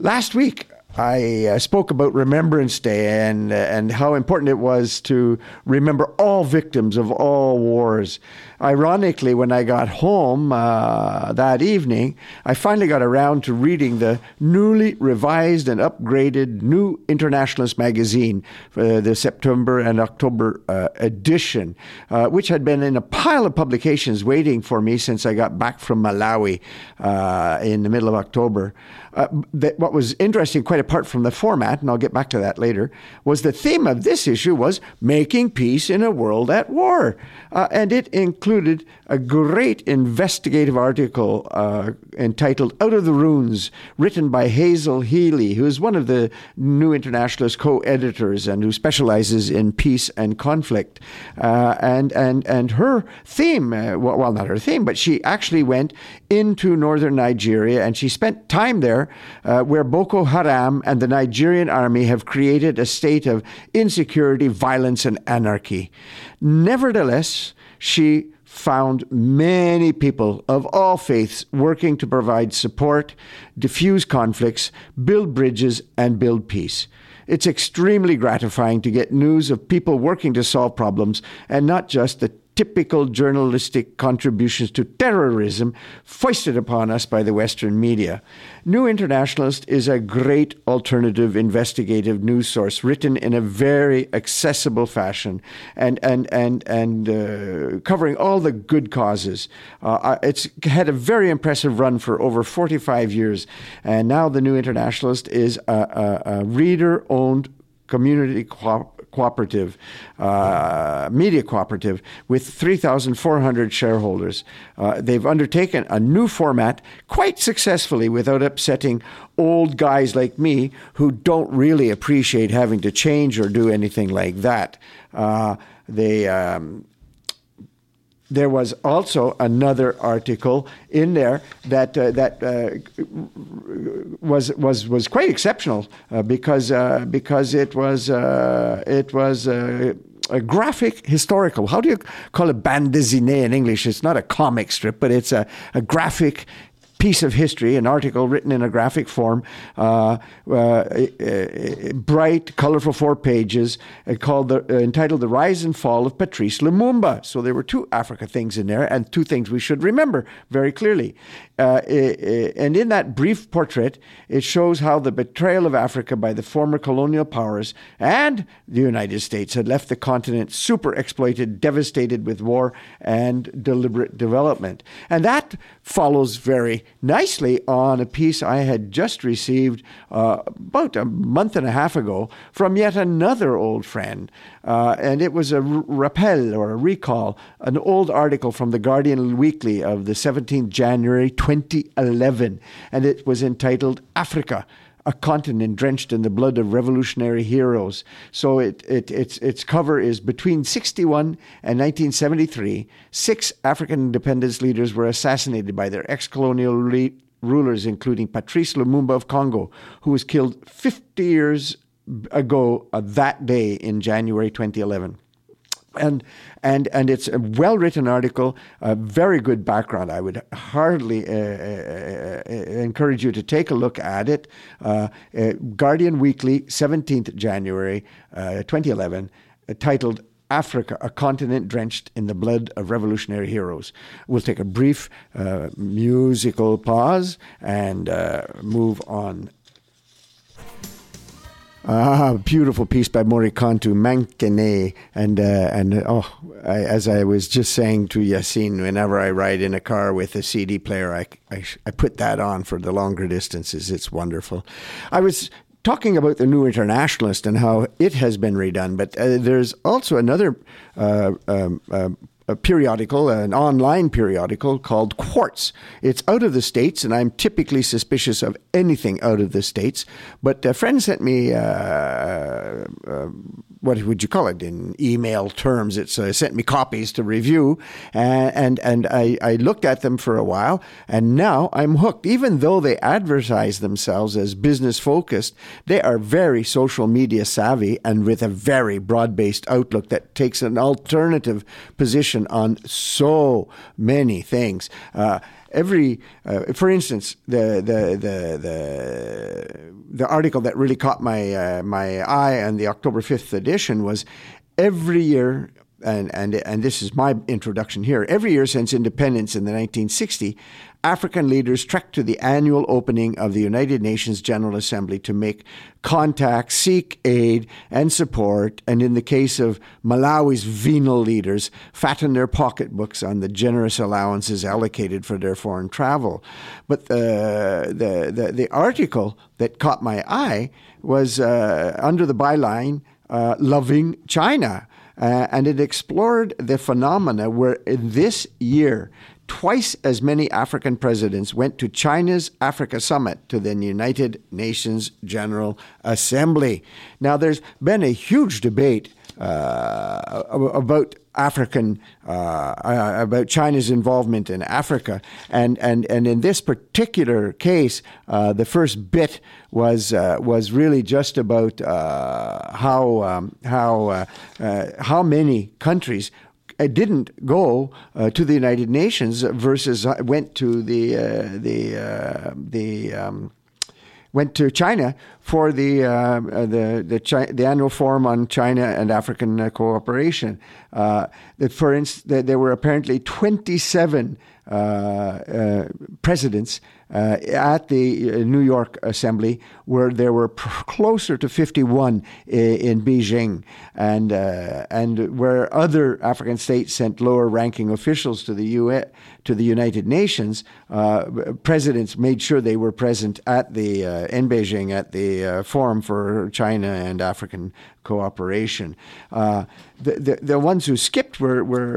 Last week, I uh, spoke about Remembrance Day and uh, and how important it was to remember all victims of all wars. Ironically, when I got home uh, that evening, I finally got around to reading the newly revised and upgraded New Internationalist magazine, the September and October uh, edition, uh, which had been in a pile of publications waiting for me since I got back from Malawi in the middle of October. what was interesting, quite apart from the format, and I'll get back to that later, was the theme of this issue was making peace in a world at war. Uh, and it included a great investigative article uh, entitled Out of the Ruins, written by Hazel Healy, who is one of the New Internationalist co editors and who specializes in peace and conflict. Uh, and, and, and her theme, uh, well, not her theme, but she actually went into northern Nigeria and she spent time there uh, where Boko Haram and the Nigerian army have created a state of insecurity, violence, and anarchy. Nevertheless, she found many people of all faiths working to provide support, diffuse conflicts, build bridges, and build peace. It's extremely gratifying to get news of people working to solve problems and not just the typical journalistic contributions to terrorism foisted upon us by the Western media. New Internationalist is a great alternative investigative news source written in a very accessible fashion and, and, and, and uh, covering all the good causes. Uh, it's had a very impressive run for over 45 years, and now the New Internationalist is a, a, a reader owned community co- cooperative, uh, media cooperative, with 3,400 shareholders. Uh, they've undertaken a new format quite successfully without upsetting old guys like me who don't really appreciate having to change or do anything like that. Uh, they um, there was also another article in there that uh, that uh, was was was quite exceptional uh, because uh, because it was uh, it was uh, a graphic historical. How do you call it bande dessinée in English? It's not a comic strip, but it's a, a graphic piece of history, an article written in a graphic form, uh, uh, uh, bright, colorful four pages, uh, called the, uh, entitled "The Rise and Fall of Patrice Lumumba." So there were two Africa things in there, and two things we should remember very clearly. Uh, and in that brief portrait, it shows how the betrayal of Africa by the former colonial powers and the United States had left the continent super exploited, devastated with war and deliberate development. And that follows very nicely on a piece I had just received uh, about a month and a half ago from yet another old friend. Uh, and it was a rappel or a recall, an old article from the Guardian Weekly of the 17th January 2011. And it was entitled Africa a continent drenched in the blood of revolutionary heroes. So it, it, its, its cover is between 61 and 1973, six African independence leaders were assassinated by their ex colonial rulers, including Patrice Lumumba of Congo, who was killed 50 years ago uh, that day in January 2011 and and and it's a well written article, a very good background. I would hardly uh, uh, uh encourage you to take a look at it. Uh, uh Guardian Weekly, seventeenth January, uh, twenty eleven, titled. Africa, a continent drenched in the blood of revolutionary heroes. We'll take a brief musical pause and move on Ah, beautiful piece by Mourikantou, Mankene. And, uh, and oh, I, as I was just saying to Yassine, whenever I ride in a car with a CD player, I, I, I put that on for the longer distances. It's wonderful. I was talking about the New Internationalist and how it has been redone, but uh, there's also another uh, um, uh, a periodical, an online periodical called Quartz. It's out of the States, and I'm typically suspicious of anything out of the States. But a friend sent me uh, uh, what would you call it in email terms? It's uh, sent me copies to review, and and, and I, I looked at them for a while, and now I'm hooked. Even though they advertise themselves as business focused, they are very social media savvy and with a very broad based outlook that takes an alternative position on so many things. Uh, every, uh, for instance, the the the the the article that really caught my uh, my eye on the October fifth edition was every year. And, and, and this is my introduction here. Every year since independence in the 1960, African leaders trek to the annual opening of the United Nations General Assembly to make contact, seek aid and support, and in the case of Malawi's venal leaders, fatten their pocketbooks on the generous allowances allocated for their foreign travel. But the, the, the, the article that caught my eye was uh, under the byline, uh, Loving China. Uh, and it explored the phenomena where this year, twice as many African presidents went to China's Africa Summit to the United Nations General Assembly. Now, there's been a huge debate uh, about African, uh, uh, about China's involvement in Africa, and and and in this particular case, uh, the first bit was uh, was really just about uh, how um, how how many countries didn't go uh, to the United Nations versus uh, went to the uh, the the um, went to China for the uh, the the, Chi- the, annual forum on China and African uh, cooperation. Uh, that, for instance, there were apparently 27 presidents uh, at the uh, New York Assembly, where there were closer to 51 in, in Beijing, and uh, and where other African states sent lower-ranking officials to the UN, to the United Nations, uh, presidents made sure they were present at the uh, in Beijing at the uh, Forum for China and African Cooperation. the, the, the ones who skipped were were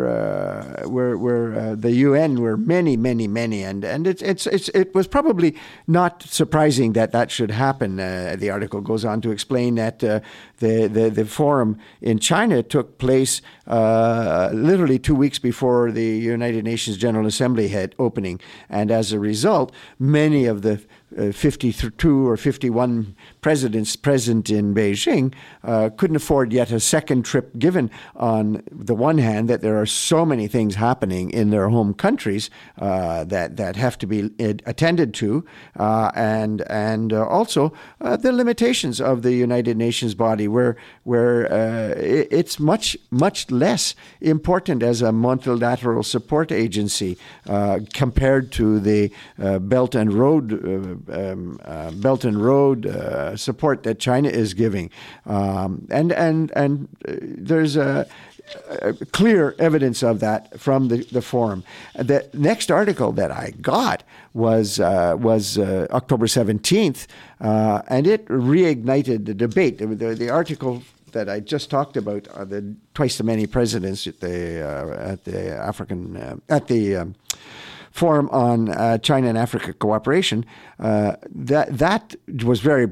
were, were the UN were many many many, and and it's it's, it's it was was probably not surprising that that should happen. Uh, the article goes on to explain that uh, the, the, the forum in China took place uh, literally two weeks before the United Nations General Assembly had opening, and as a result, many of the uh, 52 or 51 presidents present in Beijing uh, couldn't afford yet a second trip, given on the one hand that there are so many things happening in their home countries uh, that, that have to be attended to, uh, and, and uh, also uh, the limitations of the United Nations body, where, where it's much, much less important as a multilateral support agency compared to the Belt and Road um, uh, Belt and Road uh, support that China is giving, um, and and and uh, there's a, a, clear evidence of that from the, the forum. The next article that I got was uh, was uh, October seventeenth, uh, and it reignited the debate. The, the, the article that I just talked about are the twice the many presidents at the uh, at the African uh, at the um, forum on uh, China and Africa cooperation, uh, that that was very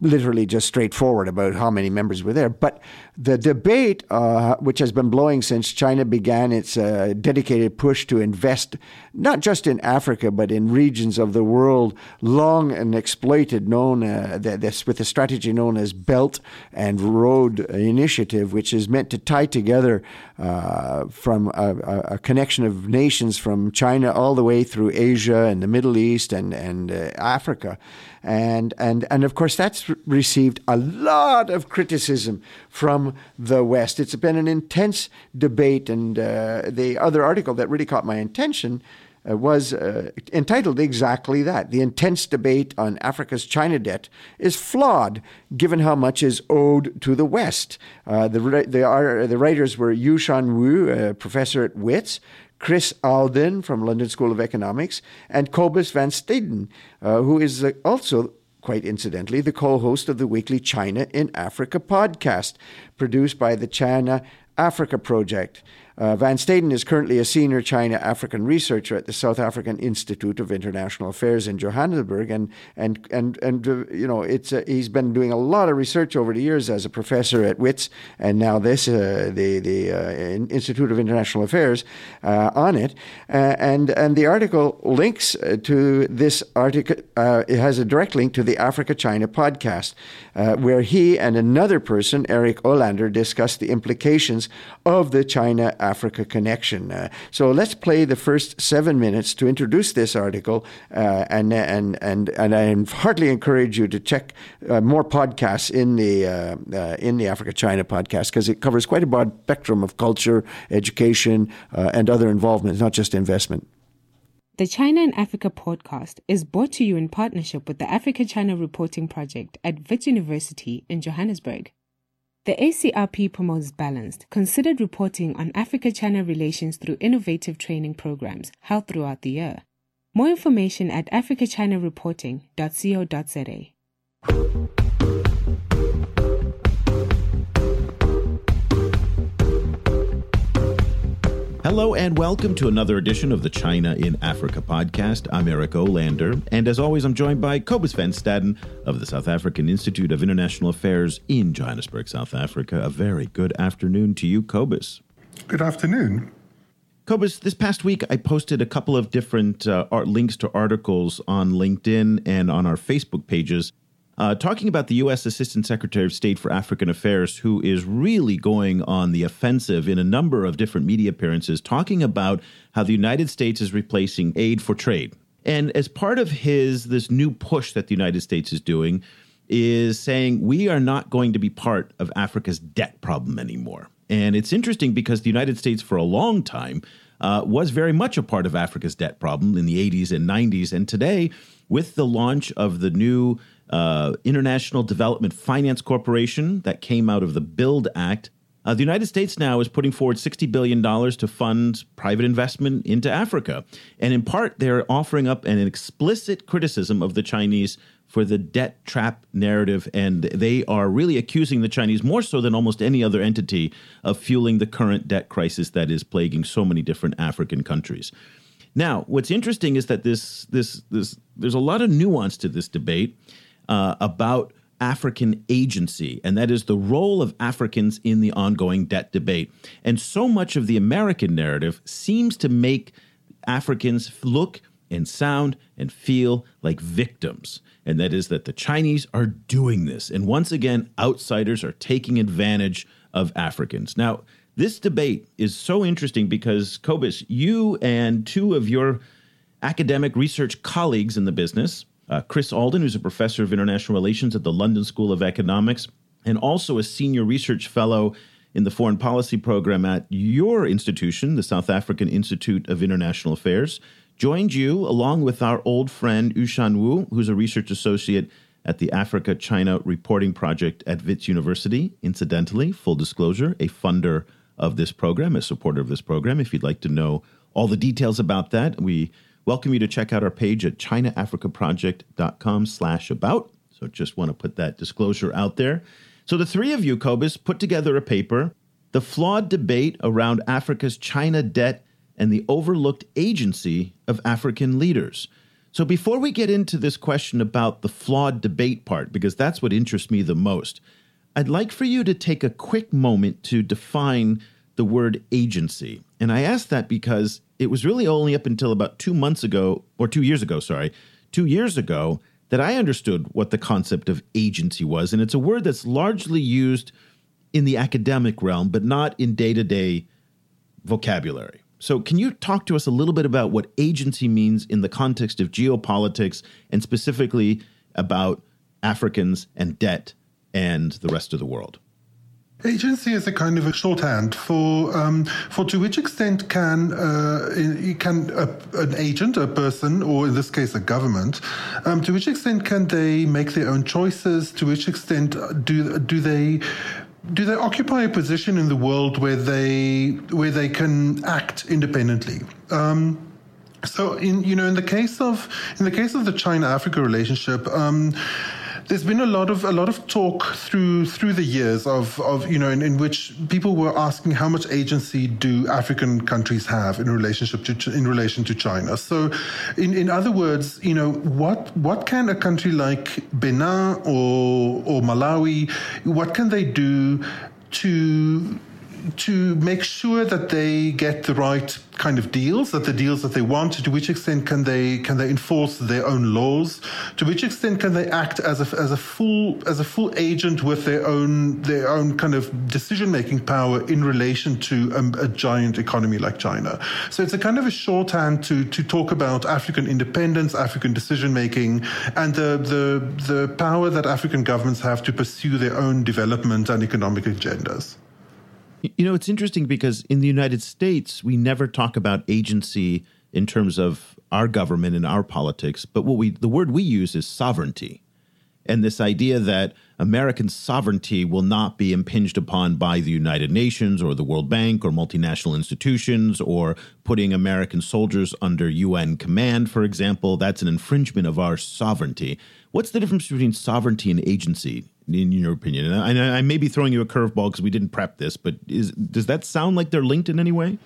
literally just straightforward about how many members were there. But the debate, uh, which has been blowing since China began its uh, dedicated push to invest not just in Africa but in regions of the world long and exploited, known uh, this with a strategy known as Belt and Road Initiative, which is meant to tie together uh, from a, a, connection of nations from China all the way through Asia and the Middle East and and uh, Africa. And and and of course that's received a lot of criticism from the West. It's been an intense debate, and uh, the other article that really caught my attention. Uh, was uh, entitled exactly that. The intense debate on Africa's China debt is flawed, given how much is owed to the West. Uh, the, the, the, writers were Yu-Shan Wu, a professor at WITS, Chris Alden from London School of Economics, and Cobus van Staden, uh, who is uh, also, quite incidentally, the co host of the weekly China in Africa podcast, produced by the China Africa Project. Uh, Van Staden is currently a senior China African researcher at the South African Institute of International Affairs in Johannesburg, and and and and uh, you know it's uh, he's been doing a lot of research over the years as a professor at WITS, and now this uh, the the uh, Institute of International Affairs uh, on it, and and the article links to this article. it has a direct link to the Africa China podcast, where he and another person, Eric Olander, discuss the implications of the China Africa connection. Uh, so let's play the first seven minutes to introduce this article, uh, and and and and I heartily encourage you to check uh, more podcasts in the uh, uh, in the Africa China podcast because it covers quite a broad spectrum of culture, education, and other involvement, not just investment. The China and Africa podcast is brought to you in partnership with the Africa China Reporting Project at Wits University in Johannesburg. The ACRP promotes balanced, considered reporting on Africa China relations through innovative training programs held throughout the year. More information at africachinareporting.co.za. Hello and welcome to another edition of the China in Africa podcast. I'm Eric Olander, and as always, I'm joined by Cobus van Staden of the South African Institute of International Affairs in Johannesburg, South Africa. A very good afternoon to you, Cobus. Good afternoon. Cobus, this past week I posted a couple of different uh, links to articles on LinkedIn and on our Facebook pages uh, talking about the U.S. Assistant Secretary of State for African Affairs, who is really going on the offensive in a number of different media appearances, talking about how the United States is replacing aid for trade. And as part of his this new push that the United States is doing, is saying we are not going to be part of Africa's debt problem anymore. And it's interesting because the United States, for a long time, uh, was very much a part of Africa's debt problem in the 80s and 90s. And today, with the launch of the new uh, International Development Finance Corporation that came out of the BUILD Act. Uh, the United States now is putting forward $60 billion to fund private investment into Africa. And in part, they're offering up an explicit criticism of the Chinese for the debt trap narrative. And they are really accusing the Chinese, more so than almost any other entity, of fueling the current debt crisis that is plaguing so many different African countries. Now, what's interesting is that this, this, this, there's a lot of nuance to this debate uh, about African agency, and that is the role of Africans in the ongoing debt debate. And so much of the American narrative seems to make Africans look and sound and feel like victims. And that is that the Chinese are doing this. And once again, outsiders are taking advantage of Africans. Now, this debate is so interesting because, Cobus, you and two of your academic research colleagues in the business, uh, Chris Alden, who's a professor of international relations at the London School of Economics, and also a senior research fellow in the foreign policy program at your institution, the South African Institute of International Affairs, joined you along with our old friend Yushan Wu, who's a research associate at the Africa China Reporting Project at Wits University. Incidentally, full disclosure, a funder of this program, a supporter of this program. If you'd like to know all the details about that, we welcome you to check out our page at chinaafricaproject.com slash about. So just want to put that disclosure out there. So the three of you, Cobus, put together a paper, The Flawed Debate Around Africa's China Debt and the Overlooked Agency of African Leaders. So before we get into this question about the flawed debate part, because that's what interests me the most, I'd like for you to take a quick moment to define the word agency. And I ask that because it was really only up until about two months ago, or two years ago, sorry, two years ago, that I understood what the concept of agency was. And it's a word that's largely used in the academic realm, but not in day to day vocabulary. So, can you talk to us a little bit about what agency means in the context of geopolitics and specifically about Africans and debt and the rest of the world? Agency is a kind of a shorthand for um, for to which extent can uh, can a, an agent, a person, or in this case a government, um, to which extent can they make their own choices? To which extent do do they do they occupy a position in the world where they where they can act independently? Um, so in you know in the case of in the case of the China Africa relationship. Um, there's been a lot of a lot of talk through through the years of of you know in, in which people were asking how much agency do African countries have in relationship to in relation to China. So, in in other words, you know what what can a country like Benin or or Malawi, what can they do to to make sure that they get the right kind of deals, that the deals that they want, to which extent can they can they enforce their own laws? To which extent can they act as a as a full as a full agent with their own their own kind of decision making power in relation to a, a giant economy like China? So it's a kind of a shorthand to to talk about African independence, African decision making, and the the the power that African governments have to pursue their own development and economic agendas. You know, it's interesting because in the United States, we never talk about agency in terms of our government and our politics, but what we the word we use is sovereignty. And this idea that American sovereignty will not be impinged upon by the United Nations or the World Bank or multinational institutions or putting American soldiers under UN command, for example, that's an infringement of our sovereignty. What's the difference between sovereignty and agency in your opinion? And I, I may be throwing you a curveball because we didn't prep this, but is does that sound like they're linked in any way?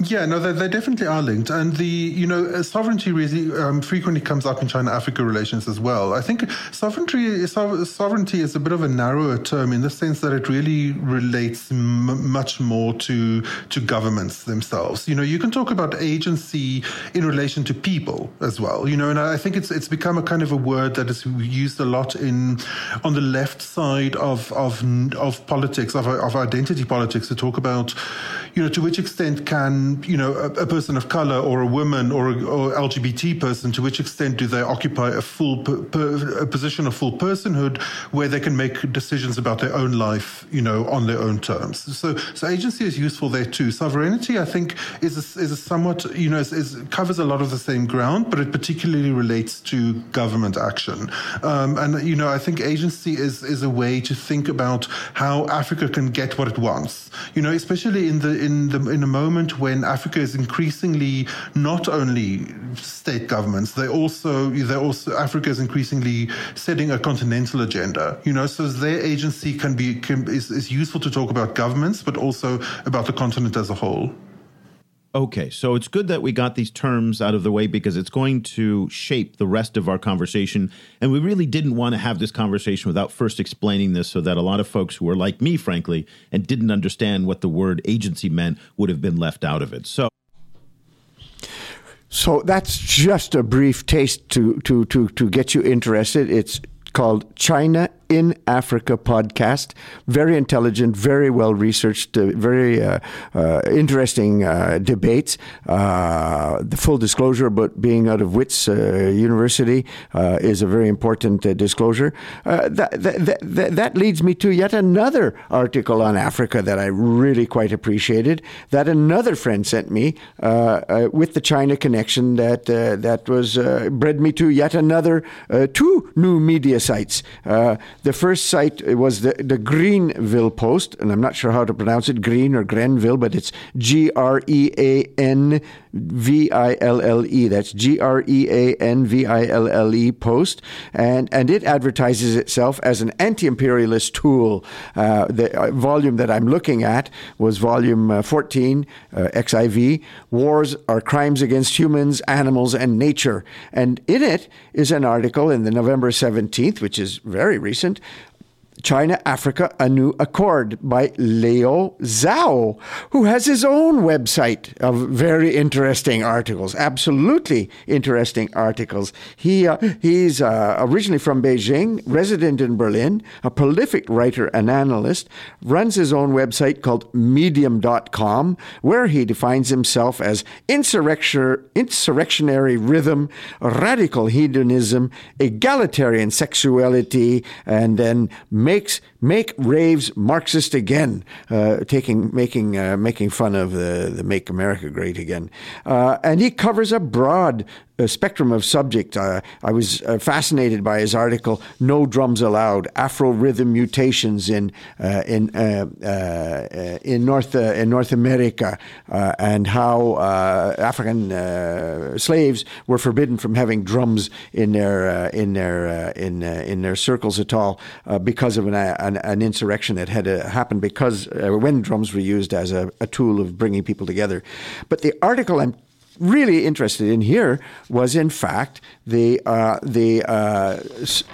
Yeah, no, they, they definitely are linked, and the you know uh, sovereignty really um, frequently comes up in China-Africa relations as well. I think sovereignty sovereignty is a bit of a narrower term in the sense that it really relates m- much more to to governments themselves. You know, you can talk about agency in relation to people as well. You know, and I think it's it's become a kind of a word that is used a lot in on the left side of of of politics of of identity politics to talk about you know to which extent can you know, a, a, person of color or a woman or, a, or LGBT person, to which extent do they occupy a full per, per, a position of full personhood where they can make decisions about their own life, you know, on their own terms? So, so agency is useful there too. Sovereignty, I think, is a, is a somewhat, you know, is, is, covers a lot of the same ground, but it particularly relates to government action. Um, and you know, I think agency is is a way to think about how Africa can get what it wants. You know, especially in the in the in a moment when Africa is increasingly not only state governments, they also they also Africa is increasingly setting a continental agenda. You know, so their agency can be can, is, is useful to talk about governments, but also about the continent as a whole. Okay, so it's good that we got these terms out of the way because it's going to shape the rest of our conversation. And we really didn't want to have this conversation without first explaining this so that a lot of folks who are like me, frankly, and didn't understand what the word agency meant would have been left out of it. So. So that's just a brief taste to, to, to, to get you interested. It's called China in Africa podcast. Very intelligent, very well researched, uh, very uh, uh, interesting uh, debates. Uh, the full disclosure about being out of Wits uh, University is a very important disclosure. That, that, that, that, leads me to yet another article on Africa that I really quite appreciated. That another friend sent me with the China connection that that was bred me to yet another two new media sites. The first site was the, the Greanville Post, and I'm not sure how to pronounce it, Green or Grenville, but it's G R E A N V I L L E. That's G R E A N V I L L E Post, and and it advertises itself as an anti-imperialist tool. Uh, the uh, volume that I'm looking at was volume uh, 14, uh, XIV. Wars are crimes against humans, animals, and nature, and in it is an article in the November 17th, which is very recent China Africa A New Accord by Leo Zhao, who has his own website of very interesting articles, absolutely interesting articles. He uh, he's uh, originally from Beijing, resident in Berlin, a prolific writer and analyst, runs his own website called medium.com where he defines himself as insurrection, insurrectionary rhythm, radical hedonism, egalitarian sexuality, and then makes make raves Marxist again, uh, taking making uh, making fun of the, the Make America Great Again, uh, and he covers a broad spectrum of subject. Uh, I was uh, fascinated by his article, "No Drums Allowed: Afro Rhythm Mutations in uh, in uh, uh, in North uh, in North America, and how African slaves were forbidden from having drums in their in their in in their circles at all because of an, an, an, insurrection that had happened because when drums were used as a, a tool of bringing people together." But the article I'm really interested in here was, in fact, the uh, the uh,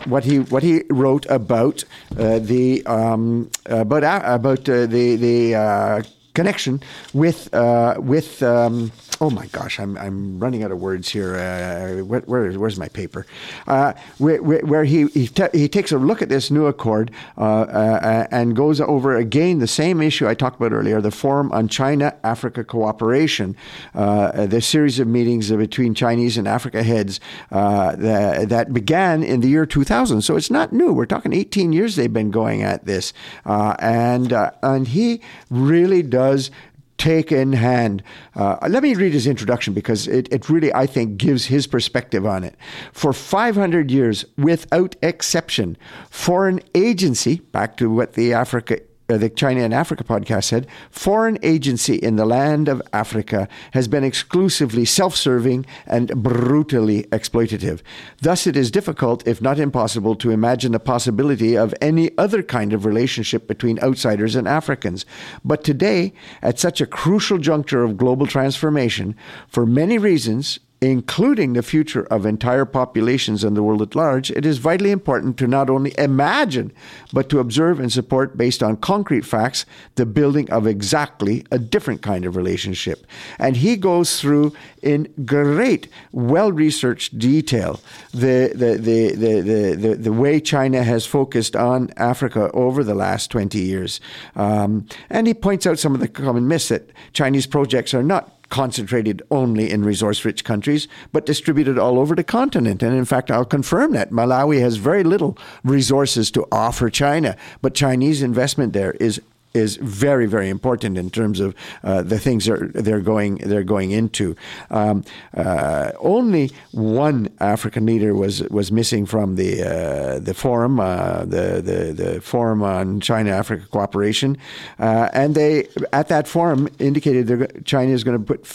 what he what he wrote about uh, the um, about about uh, the the uh, connection with uh, with um, oh my gosh I'm, I'm running out of words here. Uh, where, where, where's my paper? Uh, where, where, he he, he, takes a look at this new accord uh, uh, and goes over again the same issue I talked about earlier the forum on China Africa cooperation uh, the series of meetings between Chinese and Africa heads that, that began in the year 2000 so it's not new. We're talking 18 years they've been going at this. And and he really does does take in hand. Uh, let me read his introduction because it, it really, I think, gives his perspective on it. For 500 years, without exception, foreign agency, back to what the Africa Uh, the China and Africa podcast said, foreign agency in the land of Africa has been exclusively self serving and brutally exploitative. Thus, it is difficult, if not impossible, to imagine the possibility of any other kind of relationship between outsiders and Africans. But today, at such a crucial juncture of global transformation, for many reasons, including the future of entire populations and the world at large, it is vitally important to not only imagine, but to observe and support, based on concrete facts, the building of exactly a different kind of relationship. And he goes through in great, well researched detail the, the, the, the, the, the, the, way China has focused on Africa over the last 20 years. Um, and he points out some of the common myths that Chinese projects are not concentrated only in resource rich countries, but distributed all over the continent. And in fact, I'll confirm that Malawi has very little resources to offer China, but Chinese investment there is is very very important in terms of uh, the things they're, they're going they're going into. Um, uh, only one African leader was was missing from the uh, the forum, uh, the, the the forum on China Africa cooperation, uh, and they at that forum indicated that China is going to put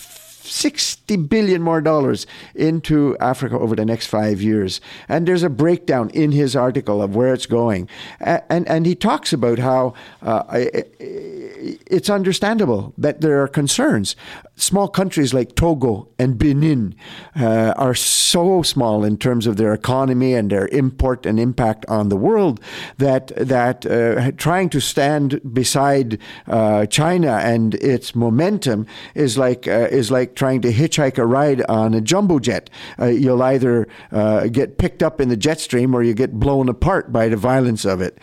60 billion more dollars into Africa over the next five years. And there's a breakdown in his article of where it's going. And, and he talks about how uh, it's understandable that there are concerns. Small countries like Togo and Benin uh, are so small in terms of their economy and their import and impact on the world that that uh, trying to stand beside uh, China and its momentum is like uh, is like trying to hitchhike a ride on a jumbo jet. Uh, you'll either uh, get picked up in the jet stream or you get blown apart by the violence of it.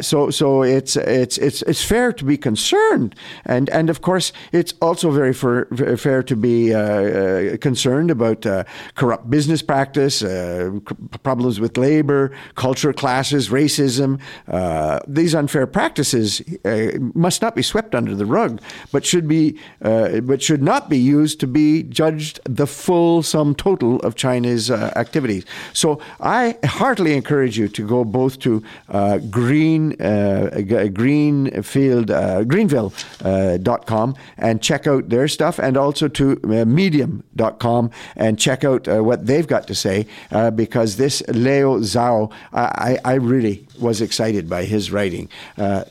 so so it's it's it's it's fair to be concerned, and and of course it's also very for, fair to be uh, uh, concerned about uh, corrupt business practice, uh, problems with labor, culture classes, racism. Uh, these unfair practices uh, must not be swept under the rug, but should be but should not be used to be judged the full sum total of China's activities. So I heartily encourage you to go both to Green Greenfield uh, greenville.com and check out their stuff and also to uh, medium.com and check out uh, what they've got to say uh, because this Leo Zhao, I, I really was excited by his writing. Uh,